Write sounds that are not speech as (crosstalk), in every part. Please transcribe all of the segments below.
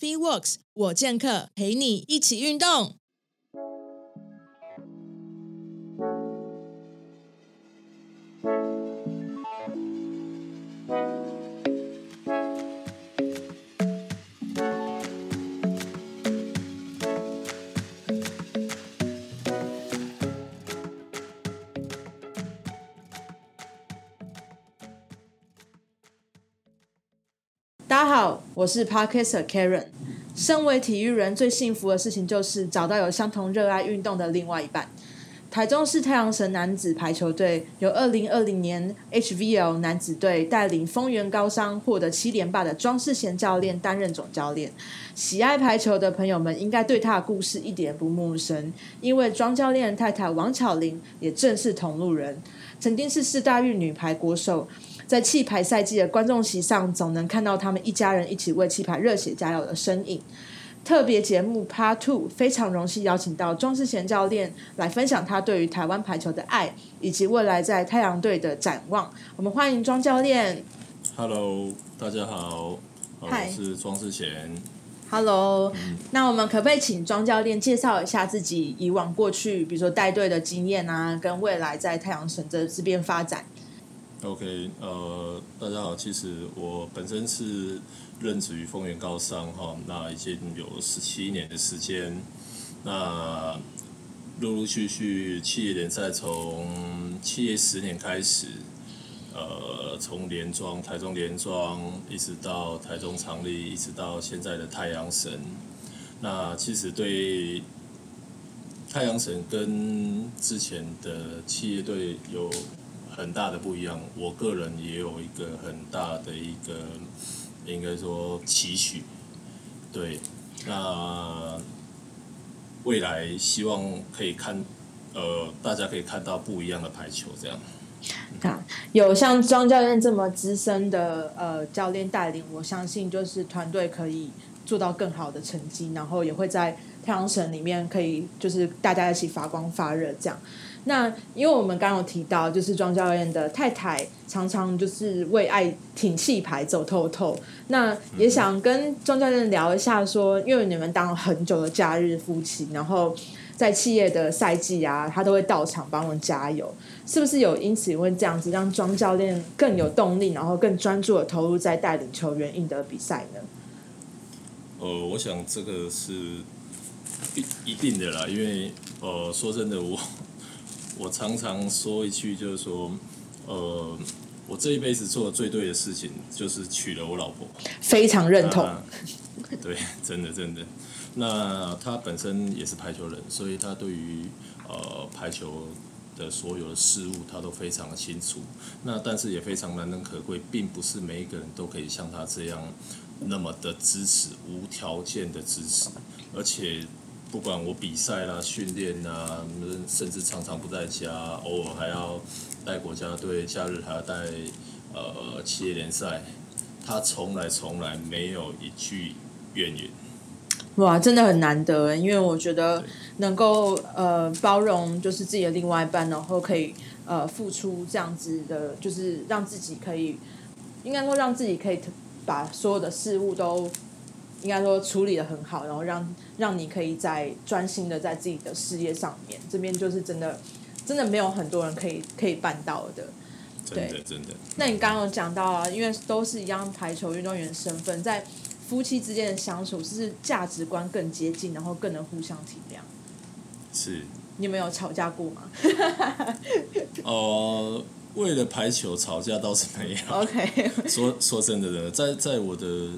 FreeWorks 我健客陪你一起运动。我是 Parker Karen。身为体育人，最幸福的事情就是找到有相同热爱运动的另外一半。台中市太阳神男子排球队由二零二零年 HVL 男子队带领丰原高商获得七连霸的庄世贤教练担任总教练。喜爱排球的朋友们应该对他的故事一点不陌生，因为庄教练太太王巧玲也正是同路人，曾经是四大运女排国手。在气排赛季的观众席上，总能看到他们一家人一起为气排热血加油的身影。特别节目 Part Two 非常荣幸邀请到庄世贤教练来分享他对于台湾排球的爱，以及未来在太阳队的展望。我们欢迎庄教练。Hello，大家好，我是庄世贤。Hello，、那我们可不可以请庄教练介绍一下自己以往过去，比如说带队的经验啊，跟未来在太阳神这这边发展？OK，呃，大家好，其实我本身是任职于丰原高商哈，那已经有十七年的时间，那陆陆续续企业联赛从企业十年开始，呃，从联庄、台中联庄一直到台中长立，一直到现在的太阳神，那其实对太阳神跟之前的企业队有很大的不一样。我个人也有一个很大的一个，应该说期许。对，那未来希望可以看，呃，大家可以看到不一样的排球，这样。啊，有像庄教练这么资深的呃教练带领，我相信就是团队可以做到更好的成绩，然后也会在太阳神里面可以就是大家一起发光发热这样。那因为我们刚刚有提到，就是庄教练的太太常常就是为爱挺气牌走透透，那也想跟庄教练聊一下说，因为你们当了很久的假日夫妻，然后在企业的赛季啊，他都会到场帮我们加油。是不是有因此会这样子让庄教练更有动力，然后更专注的投入在带领球员赢得比赛呢？呃，我想这个是一一定的啦，因为呃，说真的，我我常常说一句，就是说，呃，我这一辈子做的最对的事情，就是娶了我老婆。非常认同。啊对，(laughs) 真的真的。那他本身也是排球人，所以他对于呃排球的所有的事物，他都非常的清楚。那但是也非常难能可贵，并不是每一个人都可以像他这样那么的支持，无条件的支持，而且。不管我比赛啦、训练啦，甚至常常不在家，偶尔还要带国家队，假日还要带呃企业联赛，他从来从来没有一句怨言。哇，真的很难得，因为我觉得能够呃包容就是自己的另外一半，然后可以呃付出这样子的，就是让自己可以，应该说让自己可以把所有的事物都应该说处理的很好，然后让让你可以在专心的在自己的事业上面，这边就是真的真的没有很多人可以可以办到的。真的真的。那你刚刚有讲到啊，因为都是一样排球运动员身份，在夫妻之间的相处是价值观更接近，然后更能互相体谅。是你们有吵架过吗呃，(laughs) (laughs) 为了排球吵架倒是没有。？OK，说说真的的，在在我的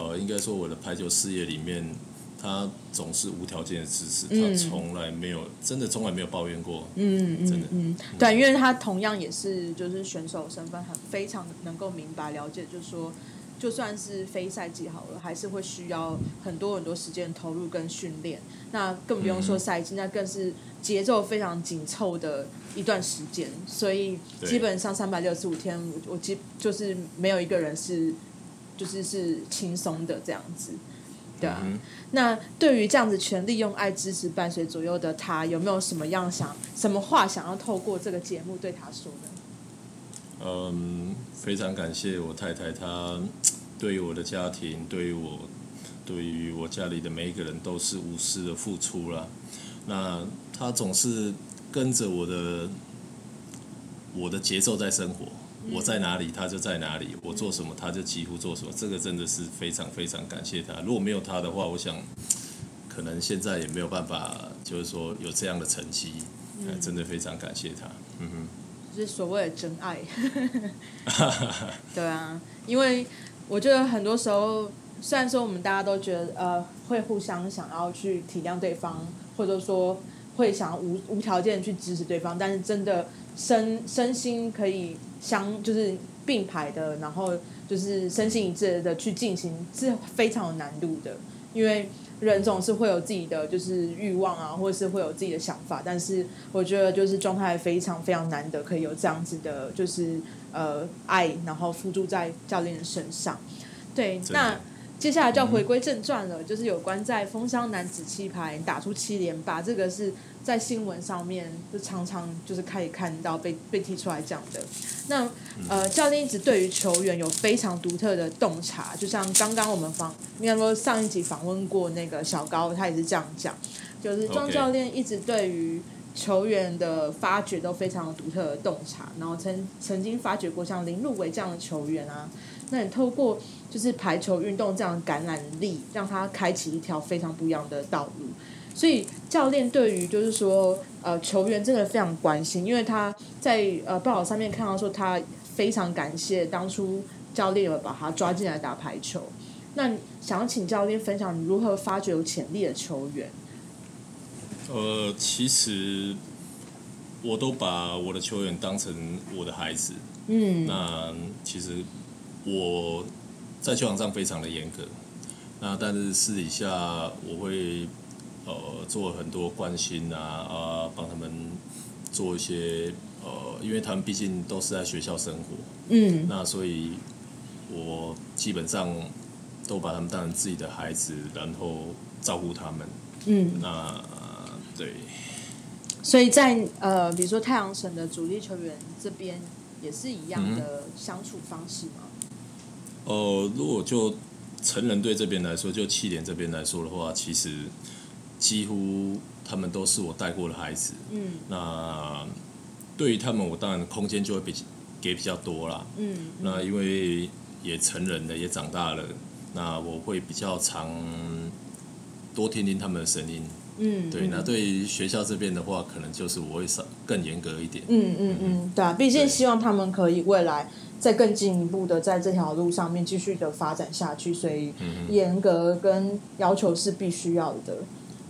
呃，应该说我的排球事业里面，他总是无条件的支持，嗯他从来没有真的从来没有抱怨过。嗯真的嗯嗯，对，因为他同样也是就是选手身份，很非常能够明白了解，就是说。就算是非赛季好了，还是会需要很多很多时间投入跟训练。那更不用说赛季，那更是节奏非常紧凑的一段时间。所以基本上三百六十五天，我我基就是没有一个人是就是是轻松的这样子。对啊，嗯那对于这样子全力用爱支持伴随左右的他，有没有什么样想什么话想要透过这个节目对他说呢？嗯，非常感谢我太太，她对于我的家庭，对于我对于我家里的每一个人都是无私的付出了。那她总是跟着我的我的节奏在生活，我在哪里他就在哪里，我做什么他就几乎做什么。这个真的是非常非常感谢他。如果没有他的话，我想可能现在也没有办法，就是说有这样的成绩。呃真的非常感谢他。嗯哼。就是所谓的真爱。(laughs) 对啊，因为我觉得很多时候，虽然说我们大家都觉得呃会互相想要去体谅对方，或者说会想要无无条件去支持对方，但是真的身身心可以相就是并排的，然后就是身心一致的去进行是非常有难度的，因为人总是会有自己的就是欲望啊，或者是会有自己的想法，但是我觉得就是状态非常非常难得，可以有这样子的，就是呃爱，然后付诸在教练的身上。对，那接下来就要回归正传了，就是有关在风箱男子气牌打出七连霸，这个是在新闻上面就常常就是可以看到被被提出来讲的。那呃，教练一直对于球员有非常独特的洞察，就像刚刚我们访，应该说上一集访问过那个小高，他也是这样讲，就是庄教练一直对于球员的发掘都非常有独特的洞察，然后曾曾经发掘过像林路伟这样的球员啊，那你透过就是排球运动这样的感染力，让他开启一条非常不一样的道路。所以教练对于就是说呃球员真的非常关心，因为他在呃报道上面看到说他非常感谢当初教练有把他抓进来打排球。那想要请教练分享你如何发掘有潜力的球员。呃，其实我都把我的球员当成我的孩子。嗯那其实我在球场上非常的严格，那但是私底下我会呃做很多关心啊啊，帮他们做一些呃，因为他们毕竟都是在学校生活，嗯。那所以我基本上都把他们当成自己的孩子，然后照顾他们。嗯，那对，所以在呃，比如说太阳神的主力球员这边也是一样的相处方式吗？呃，如果就成人队这边来说，就气点这边来说的话，其实几乎他们都是我带过的孩子。嗯那对于他们，我当然空间就会比给比较多啦。嗯那因为也成人了，也长大了，那我会比较常多听听他们的声音。嗯，对，嗯那对于学校这边的话，可能就是我会稍更严格一点。嗯嗯嗯，对啊，毕竟希望他们可以未来再更进一步的在这条路上面继续的发展下去，所以嗯严格跟要求是必须要的。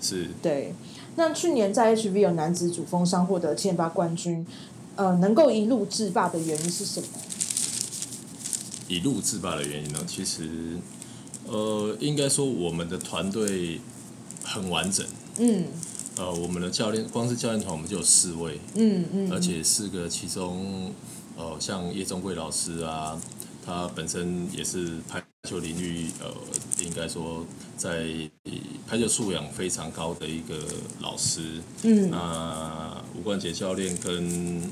是，对，那去年在有男子主封商获得七连霸冠军，呃，能够一路制霸的原因是什么？一路制霸的原因呢，其实呃，应该说我们的团队很完整。嗯。呃，我们的教练光是教练团我们就有四位，嗯嗯，而且四个其中，呃，像叶中贵老师啊，他本身也是排球领域呃，应该说在排球素养非常高的一个老师。嗯那吴冠杰教练跟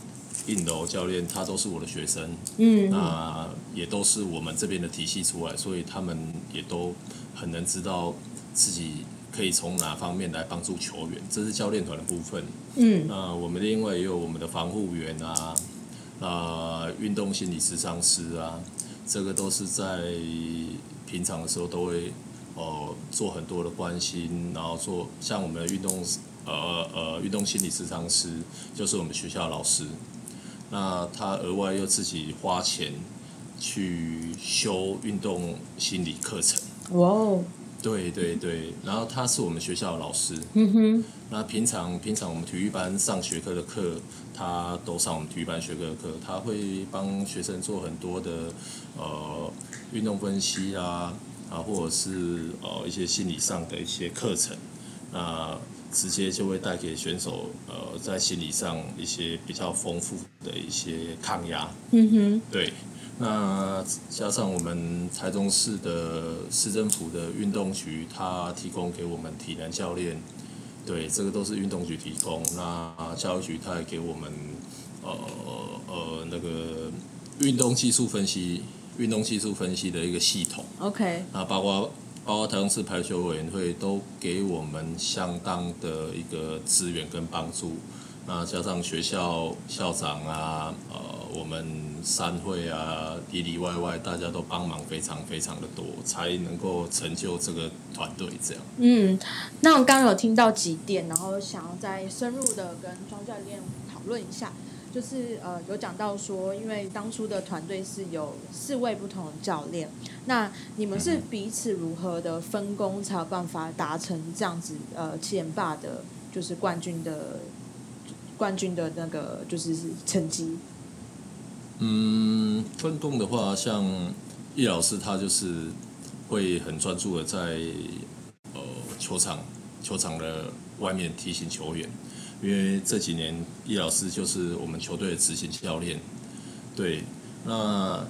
应柔教练，他都是我的学生。嗯那也都是我们这边的体系出来，所以他们也都很能知道自己可以从哪方面来帮助球员，这是教练团的部分。嗯那我们另外也有我们的防护员啊，啊，运动心理咨商师啊，这个都是在平常的时候都会哦做很多的关心，然后做像我们的运动呃呃运动心理咨商师就是我们学校的老师，那他额外又自己花钱去修运动心理课程。哇哦，对对对，然后他是我们学校的老师，嗯哼，那平常平常我们体育班上学科的课，他都上我们体育班学科的课，他会帮学生做很多的呃运动分析啊，啊或者是呃一些心理上的一些课程，那直接就会带给选手呃在心理上一些比较丰富的一些抗压。嗯哼，对，那加上我们台中市的市政府的运动局，它提供给我们体能教练，对，这个都是运动局提供。那教育局它也给我们呃呃那个运动技术分析、运动技术分析的一个系统。，OK，那包括包括台中市排球委员会都给我们相当的一个资源跟帮助。那加上学校校长啊，呃，我们三会啊，里里外外大家都帮忙非常非常的多，才能够成就这个团队这样。嗯，那我刚刚有听到几点，然后想要再深入的跟庄教练讨论一下。就是呃，有讲到说，因为当初的团队是有四位不同的教练，那你们是彼此如何的分工，才有办法达成这样子呃七连霸的，就是冠军的冠军的那个就是成绩。嗯，分工的话，像叶老师他就是会很专注的在呃球场球场的外面提醒球员。因为这几年易老师就是我们球队的执行教练，对，那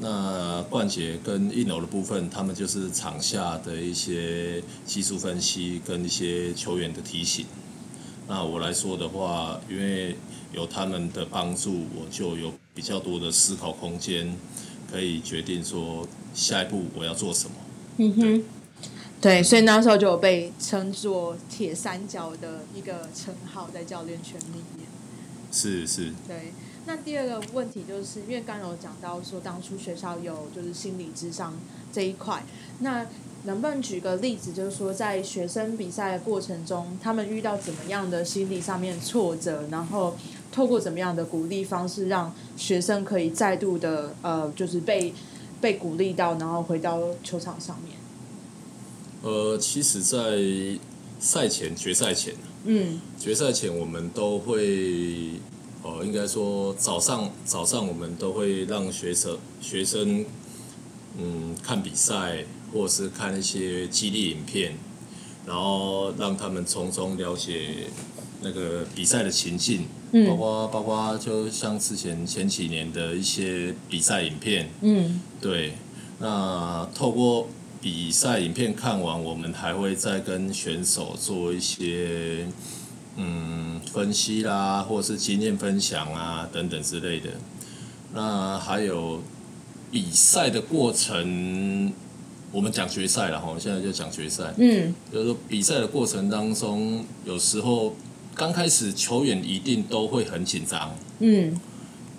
那冠杰跟一楼的部分，他们就是场下的一些技术分析跟一些球员的提醒。那我来说的话，因为有他们的帮助，我就有比较多的思考空间，可以决定说下一步我要做什么。嗯哼。对，所以那时候就有被称作“铁三角”的一个称号在教练圈里面。是是。对，那第二个问题就是，因为刚有讲到说，当初学校有就是心理智商这一块，那能不能举个例子，就是说在学生比赛的过程中，他们遇到怎么样的心理上面挫折，然后透过怎么样的鼓励方式，让学生可以再度的呃，就是被被鼓励到，然后回到球场上面。呃，其实，在赛前、决赛前，嗯，决赛前我们都会，呃，应该说早上早上我们都会让学生学生，嗯，看比赛或者是看一些激励影片，然后让他们从中了解那个比赛的情境，嗯，包括包括就像之前前几年的一些比赛影片，嗯，对，那透过。比赛影片看完，我们还会再跟选手做一些嗯分析啦，或者是经验分享啊等等之类的。那还有比赛的过程，我们讲决赛了哈，现在就讲决赛。嗯，就是说比赛的过程当中，有时候刚开始球员一定都会很紧张。嗯，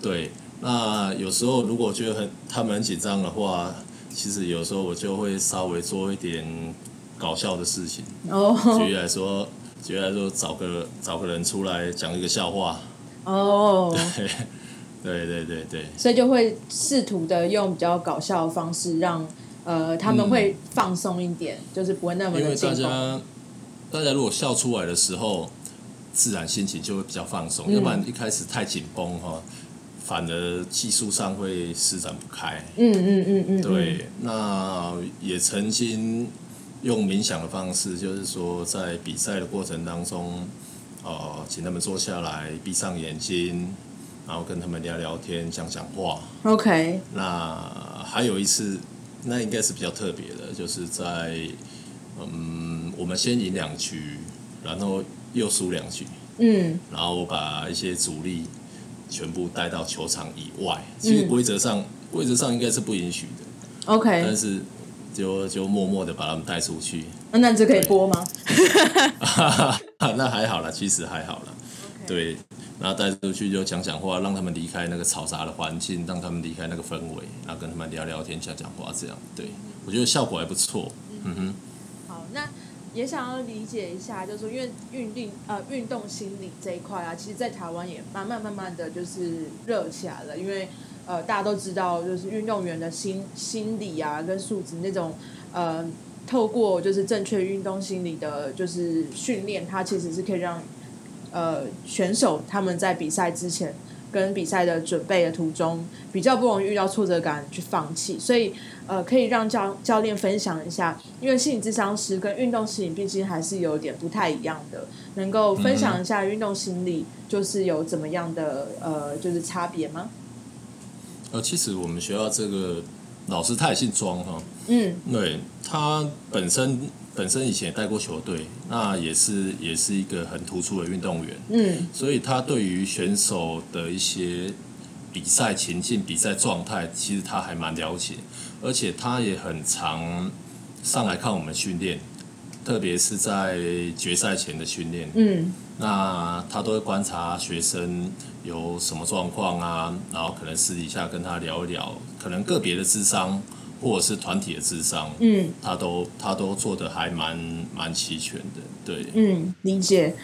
对。那有时候如果觉得很他们很紧张的话。其实有时候我就会稍微做一点搞笑的事情。哦。举例来说，举例来说，找个找个人出来讲一个笑话。哦。(laughs) 对，对对对对。所以就会试图的用比较搞笑的方式，让呃他们会放松一点，就是不会那么因为大家大家如果笑出来的时候，自然心情就会比较放松，要不然一开始太紧绷哈。反而技术上会施展不开。嗯嗯嗯嗯。对，那也曾经用冥想的方式，就是说在比赛的过程当中，呃，请他们坐下来，闭上眼睛，然后跟他们聊聊天，讲讲话。OK。那还有一次，那应该是比较特别的，就是在嗯，我们先赢两局，然后又输两局。嗯。然后我把一些主力。全部带到球场以外，其实规则上规则上应该是不允许的。OK，但是就就默默的把他们带出去。那这可以播吗？(laughs) 那还好了，其实还好了。对，然后带出去就讲讲话，让他们离开那个嘈杂的环境，让他们离开那个氛围，然后跟他们聊聊天、讲讲话，这样。对我觉得效果还不错。嗯哼。好，那。也想要理解一下，就是说，因为运动呃运动心理这一块啊，其实，在台湾也慢慢慢慢的就是热起来了。因为呃大家都知道，就是运动员的心心理啊跟素质那种呃，透过就是正确运动心理的，就是训练，它其实是可以让呃选手他们在比赛之前。跟比赛的准备的途中，比较不容易遇到挫折感去放弃，所以呃，可以让教教练分享一下，因为心理智商师跟运动心理毕竟还是有点不太一样的，能够分享一下运动心理就是有怎么样的呃，就是差别吗？呃，其实我们学校这个老师他也姓庄哈，嗯，对他本身。本身以前也带过球队，那也是也是一个很突出的运动员，嗯，所以他对于选手的一些比赛情境、比赛状态，其实他还蛮了解，而且他也很常上来看我们训练，特别是在决赛前的训练。嗯那他都会观察学生有什么状况啊，然后可能私底下跟他聊一聊，可能个别的智商或者是团体的智商，嗯他都他都做的还蛮蛮齐全的，对，嗯，理解。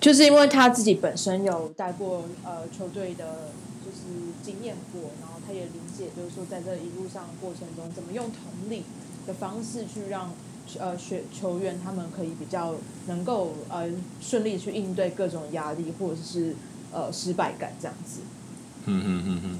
就是因为他自己本身有带过呃球队的，就是经验过，然后他也理解，就是说在这一路上过程中，怎么用同理的方式去让呃学球员他们可以比较能够呃顺利去应对各种压力或者是呃失败感这样子。嗯嗯嗯嗯。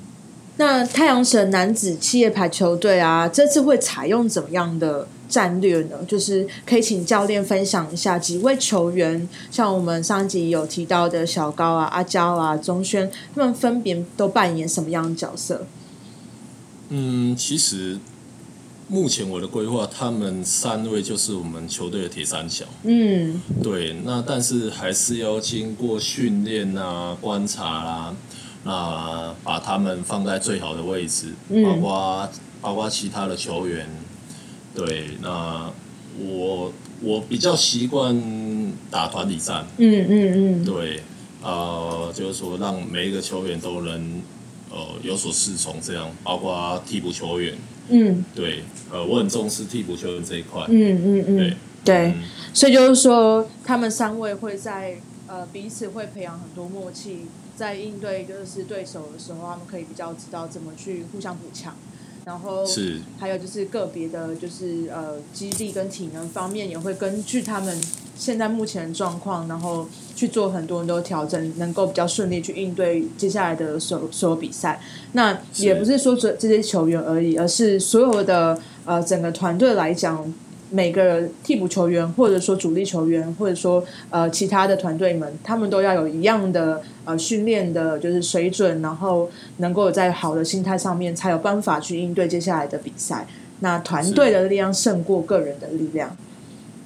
那太阳神男子企业排球队啊，这次会采用怎么样的战略呢？就是可以请教练分享一下几位球员，像我们上一集有提到的小高啊、阿娇啊、钟轩，他们分别都扮演什么样的角色？嗯，其实目前我的规划，他们三位就是我们球队的铁三角。嗯。对，那但是还是要经过训练啊、观察啦、那把他们放在最好的位置，嗯。包括包括其他的球员。对，那我我比较习惯打团体战，嗯嗯嗯，对，呃，就是说让每一个球员都能呃有所适从，这样，包括替补球员，嗯。对，呃，我很重视替补球员这一块，嗯嗯嗯。对，，对。嗯。所以就是说，他们三位会在呃彼此会培养很多默契，在应对就是对手的时候，他们可以比较知道怎么去互相补强，然后是。还有就是个别的，就是呃肌力跟体能方面，也会根据他们现在目前状况，然后去做很多很多调整，能够比较顺利去应对接下来的所所有比赛。那也不是说这这些球员而已，而是所有的呃整个团队来讲。每个替补球员，或者说主力球员，或者说呃其他的团队们，他们都要有一样的呃训练的，就是水准，然后能够在好的心态上面，才有办法去应对接下来的比赛。那团队的力量胜过个人的力量。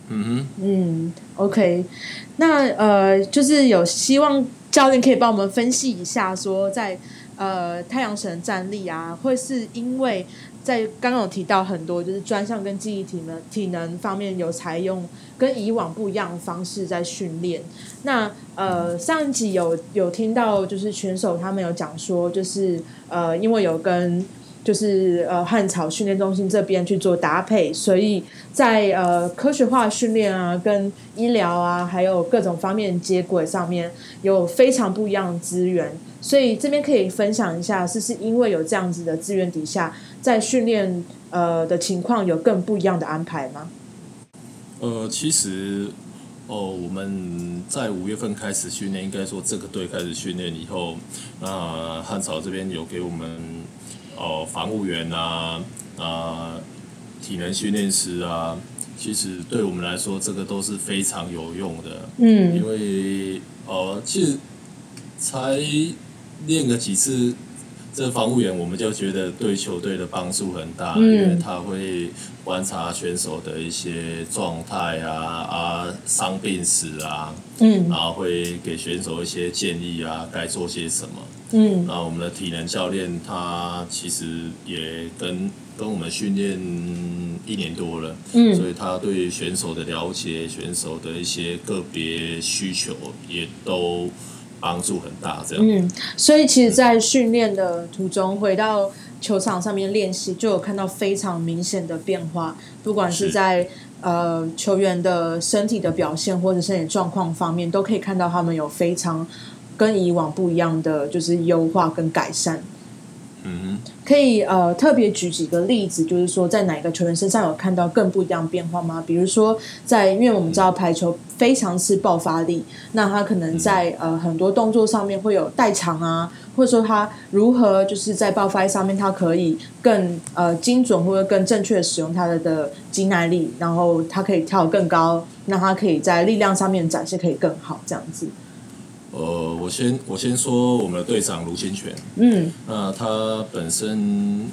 嗯哼。嗯，OK，那呃，就是有希望教练可以帮我们分析一下，说在呃太阳神站立啊，会是因为在刚刚有提到很多就是专项跟记忆体能体能方面有采用跟以往不一样的方式在训练。那呃上一集有有听到就是选手他们有讲说，就是呃因为有跟就是呃汉草训练中心这边去做搭配，所以在呃科学化训练啊、跟医疗啊，还有各种方面接轨上面有非常不一样的资源，所以这边可以分享一下，是是因为有这样子的资源底下，在训练呃的情况有更不一样的安排吗？呃，其实哦，我们在五月份开始训练，应该说这个队开始训练以后，那汉朝这边有给我们哦防务员啊啊体能训练师啊，其实对我们来说这个都是非常有用的，嗯因为呃其实才练个几次。这防务员我们就觉得对球队的帮助很大，嗯因为他会观察选手的一些状态啊啊伤病史啊，嗯然后会给选手一些建议啊，该做些什么。嗯那我们的体能教练他其实也跟跟我们训练一年多了，嗯所以他对选手的了解、选手的一些个别需求也都帮助很大。这样，嗯，所以其实，在训练的途中，回到球场上面练习，就有看到非常明显的变化，不管是是在呃球员的身体的表现或者身体状况方面，都可以看到他们有非常跟以往不一样的就是优化跟改善。嗯可以呃特别举几个例子，就是说在哪个球员身上有看到更不一样的变化吗？比如说在，因为我们知道排球非常吃爆发力，那他可能在呃很多动作上面会有代偿啊，或者说他如何就是在爆发力上面，他可以更呃精准或者更正确的使用他的的肌耐力，然后他可以跳得更高，那他可以在力量上面展示可以更好，这样子。哼，呃，我先我先说我们的队长卢清泉，嗯那他本身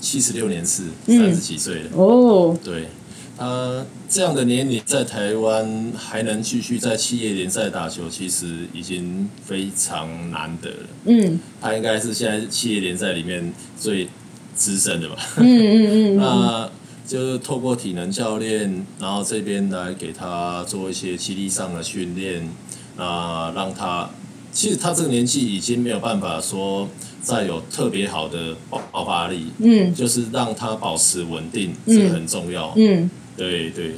七十六年次，嗯三十几岁了，哦，对。他这样的年龄在台湾还能继续在企业联赛打球，其实已经非常难得了。嗯他应该是现在企业联赛里面最资深的吧？嗯嗯嗯嗯那就是透过体能教练，然后这边来给他做一些肌力上的训练，啊，让他其实他这个年纪已经没有办法说再有特别好的爆爆发力，嗯。就是让他保持稳定，这个很重要。嗯。对对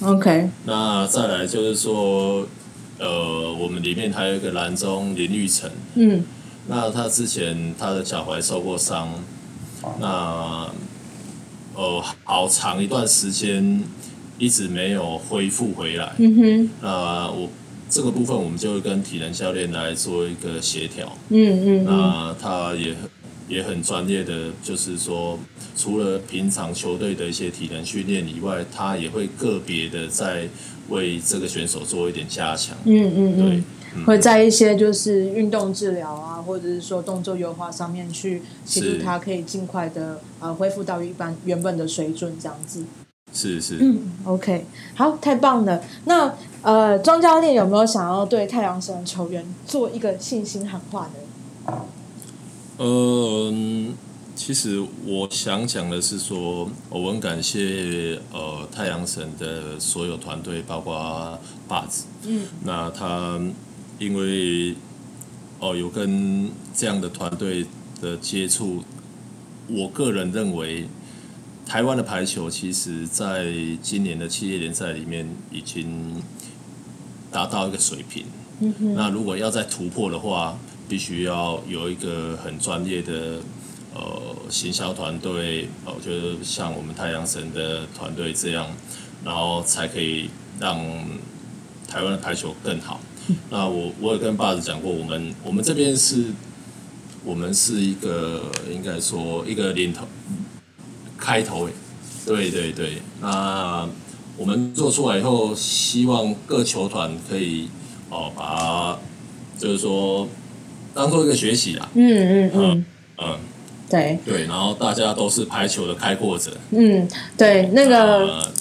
，，OK，那再来就是说，呃，我们里面还有一个蓝中林玉成，嗯。那他之前他的脚踝受过伤，那呃好长一段时间一直没有恢复回来。嗯哼，那我这个部分我们就会跟体能教练来做一个协调。嗯嗯嗯那他也也很专业的，就是说，除了平常球队的一些体能训练以外，他也会个别的在为这个选手做一点加强。嗯嗯对嗯，，对会在一些就是运动治疗啊，或者是说动作优化上面去协助他可以尽快的呃恢复到一般原本的水准这样子。是是。嗯，OK，好，太棒了。那呃，庄教练有没有想要对太阳神球员做一个信心喊话呢？嗯，其实我想讲的是说，我很感谢呃太阳神的所有团队，包括把子。嗯那他因为哦有跟这样的团队的接触，我个人认为，台湾的排球其实在今年的企业联赛里面已经达到一个水平。嗯，那如果要再突破的话，必须要有一个很专业的呃行销团队，呃，就是像我们太阳神的团队这样，然后才可以让台湾的排球更好。(laughs) 那我我也跟爸子讲过，我们我们这边是，我们是一个应该说一个领头开头，对对对。那我们做出来以后，希望各球团可以哦，把它就是说当做一个学习啦，嗯嗯嗯，嗯，对，对，然后大家都是排球的开拓者，嗯对，那个呃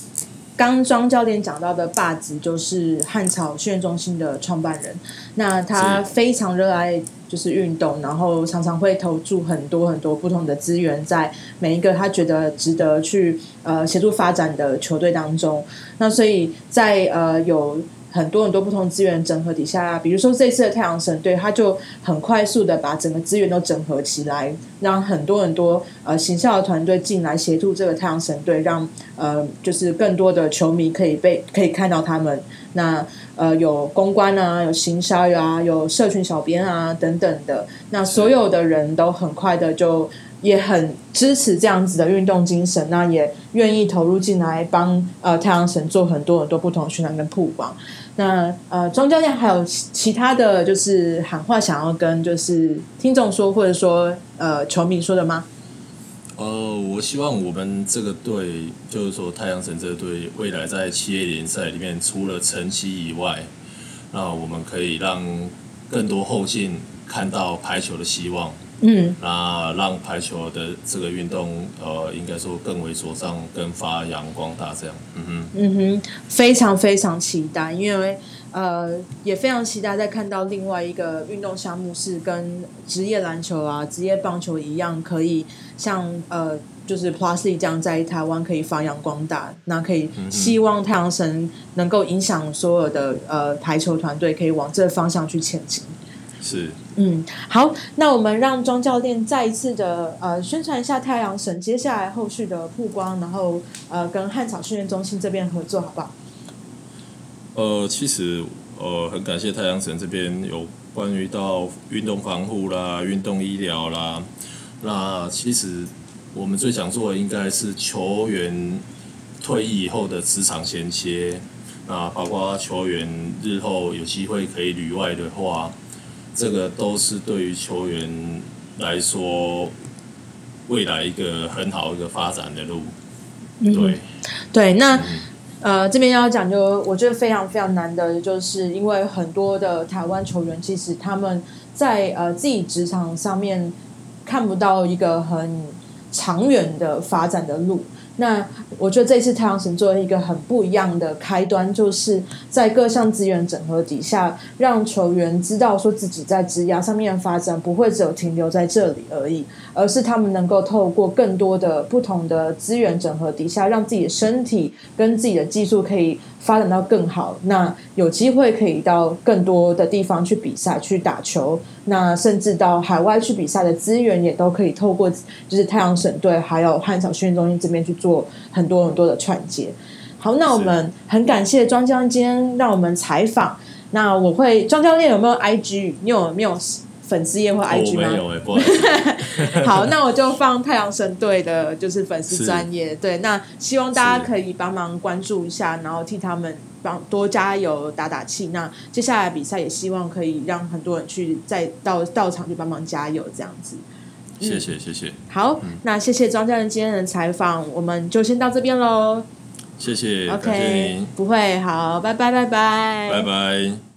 刚庄教练讲到的霸子就是汉草训练中心的创办人，那他非常热爱就是运动，然后常常会投注很多很多不同的资源在每一个他觉得值得去呃协助发展的球队当中。那所以在呃有很多很多不同资源整合底下，比如说这次的太阳神队，他就很快速的把整个资源都整合起来，让很多很多呃行销的团队进来协助这个太阳神队，让呃就是更多的球迷可以被可以看到他们。那呃有公关啊，有行销啊，有社群小编啊等等的，那所有的人都很快的就。也很支持这样子的运动精神，那也愿意投入进来帮呃太阳神做很多很多不同的宣传跟曝光。那呃，庄教练还有其他的就是喊话想要跟就是听众说，或者说呃球迷说的吗？呃，我希望我们这个队，就是说太阳神这个队，未来在七 A 联赛里面，除了成绩以外，那我们可以让更多后进看到排球的希望，嗯那让排球的这个运动，呃，应该说更为茁壮、更发扬光大，这样，嗯哼。嗯哼，非常非常期待，因为呃也非常期待再看到另外一个运动项目是跟职业篮球啊、职业棒球一样，可以像呃就是 Plus League 这样在台湾可以发扬光大。那可以希望太阳神能够影响所有的呃排球团队，可以往这个方向去前进。是，嗯，好，那我们让庄教练再一次的呃宣传一下太阳神接下来后续的曝光，然后呃跟汉草训练中心这边合作，好不好？呃，其实呃，很感谢太阳神这边有关于到运动防护啦、运动医疗啦。那其实我们最想做的应该是球员退役以后的职场衔接，那包括球员日后有机会可以旅外的话，这个都是对于球员来说未来一个很好一个发展的路。对，对，那呃这边要讲就我觉得非常非常难得的，就是因为很多的台湾球员其实他们在呃自己职场上面看不到一个很长远的发展的路。那我觉得这次太阳神作为一个很不一样的开端，就是在各项资源整合底下，让球员知道说自己在职涯上面的发展不会只有停留在这里而已，而是他们能够透过更多的不同的资源整合底下，让自己的身体跟自己的技术可以发展到更好。那有机会可以到更多的地方去比赛、去打球，那甚至到海外去比赛的资源也都可以透过就是太阳省队还有汉草训练中心这边去。做很多很多的串接，好，那我们很感谢庄教练今天让我们采访。那我会庄教练有没有 IG？你有没有粉丝页或 IG 吗？没有哎，好，(laughs) 那我就放太阳神队的，就是粉丝专业。对，那希望大家可以帮忙关注一下，然后替他们帮多加油打打气。那接下来比赛也希望可以让很多人去再到到场去帮忙加油，这样子。谢谢谢谢，好，那谢谢庄家人今天的采访，我们就先到这边喽。谢谢，OK，不会，好，拜拜拜拜，拜拜。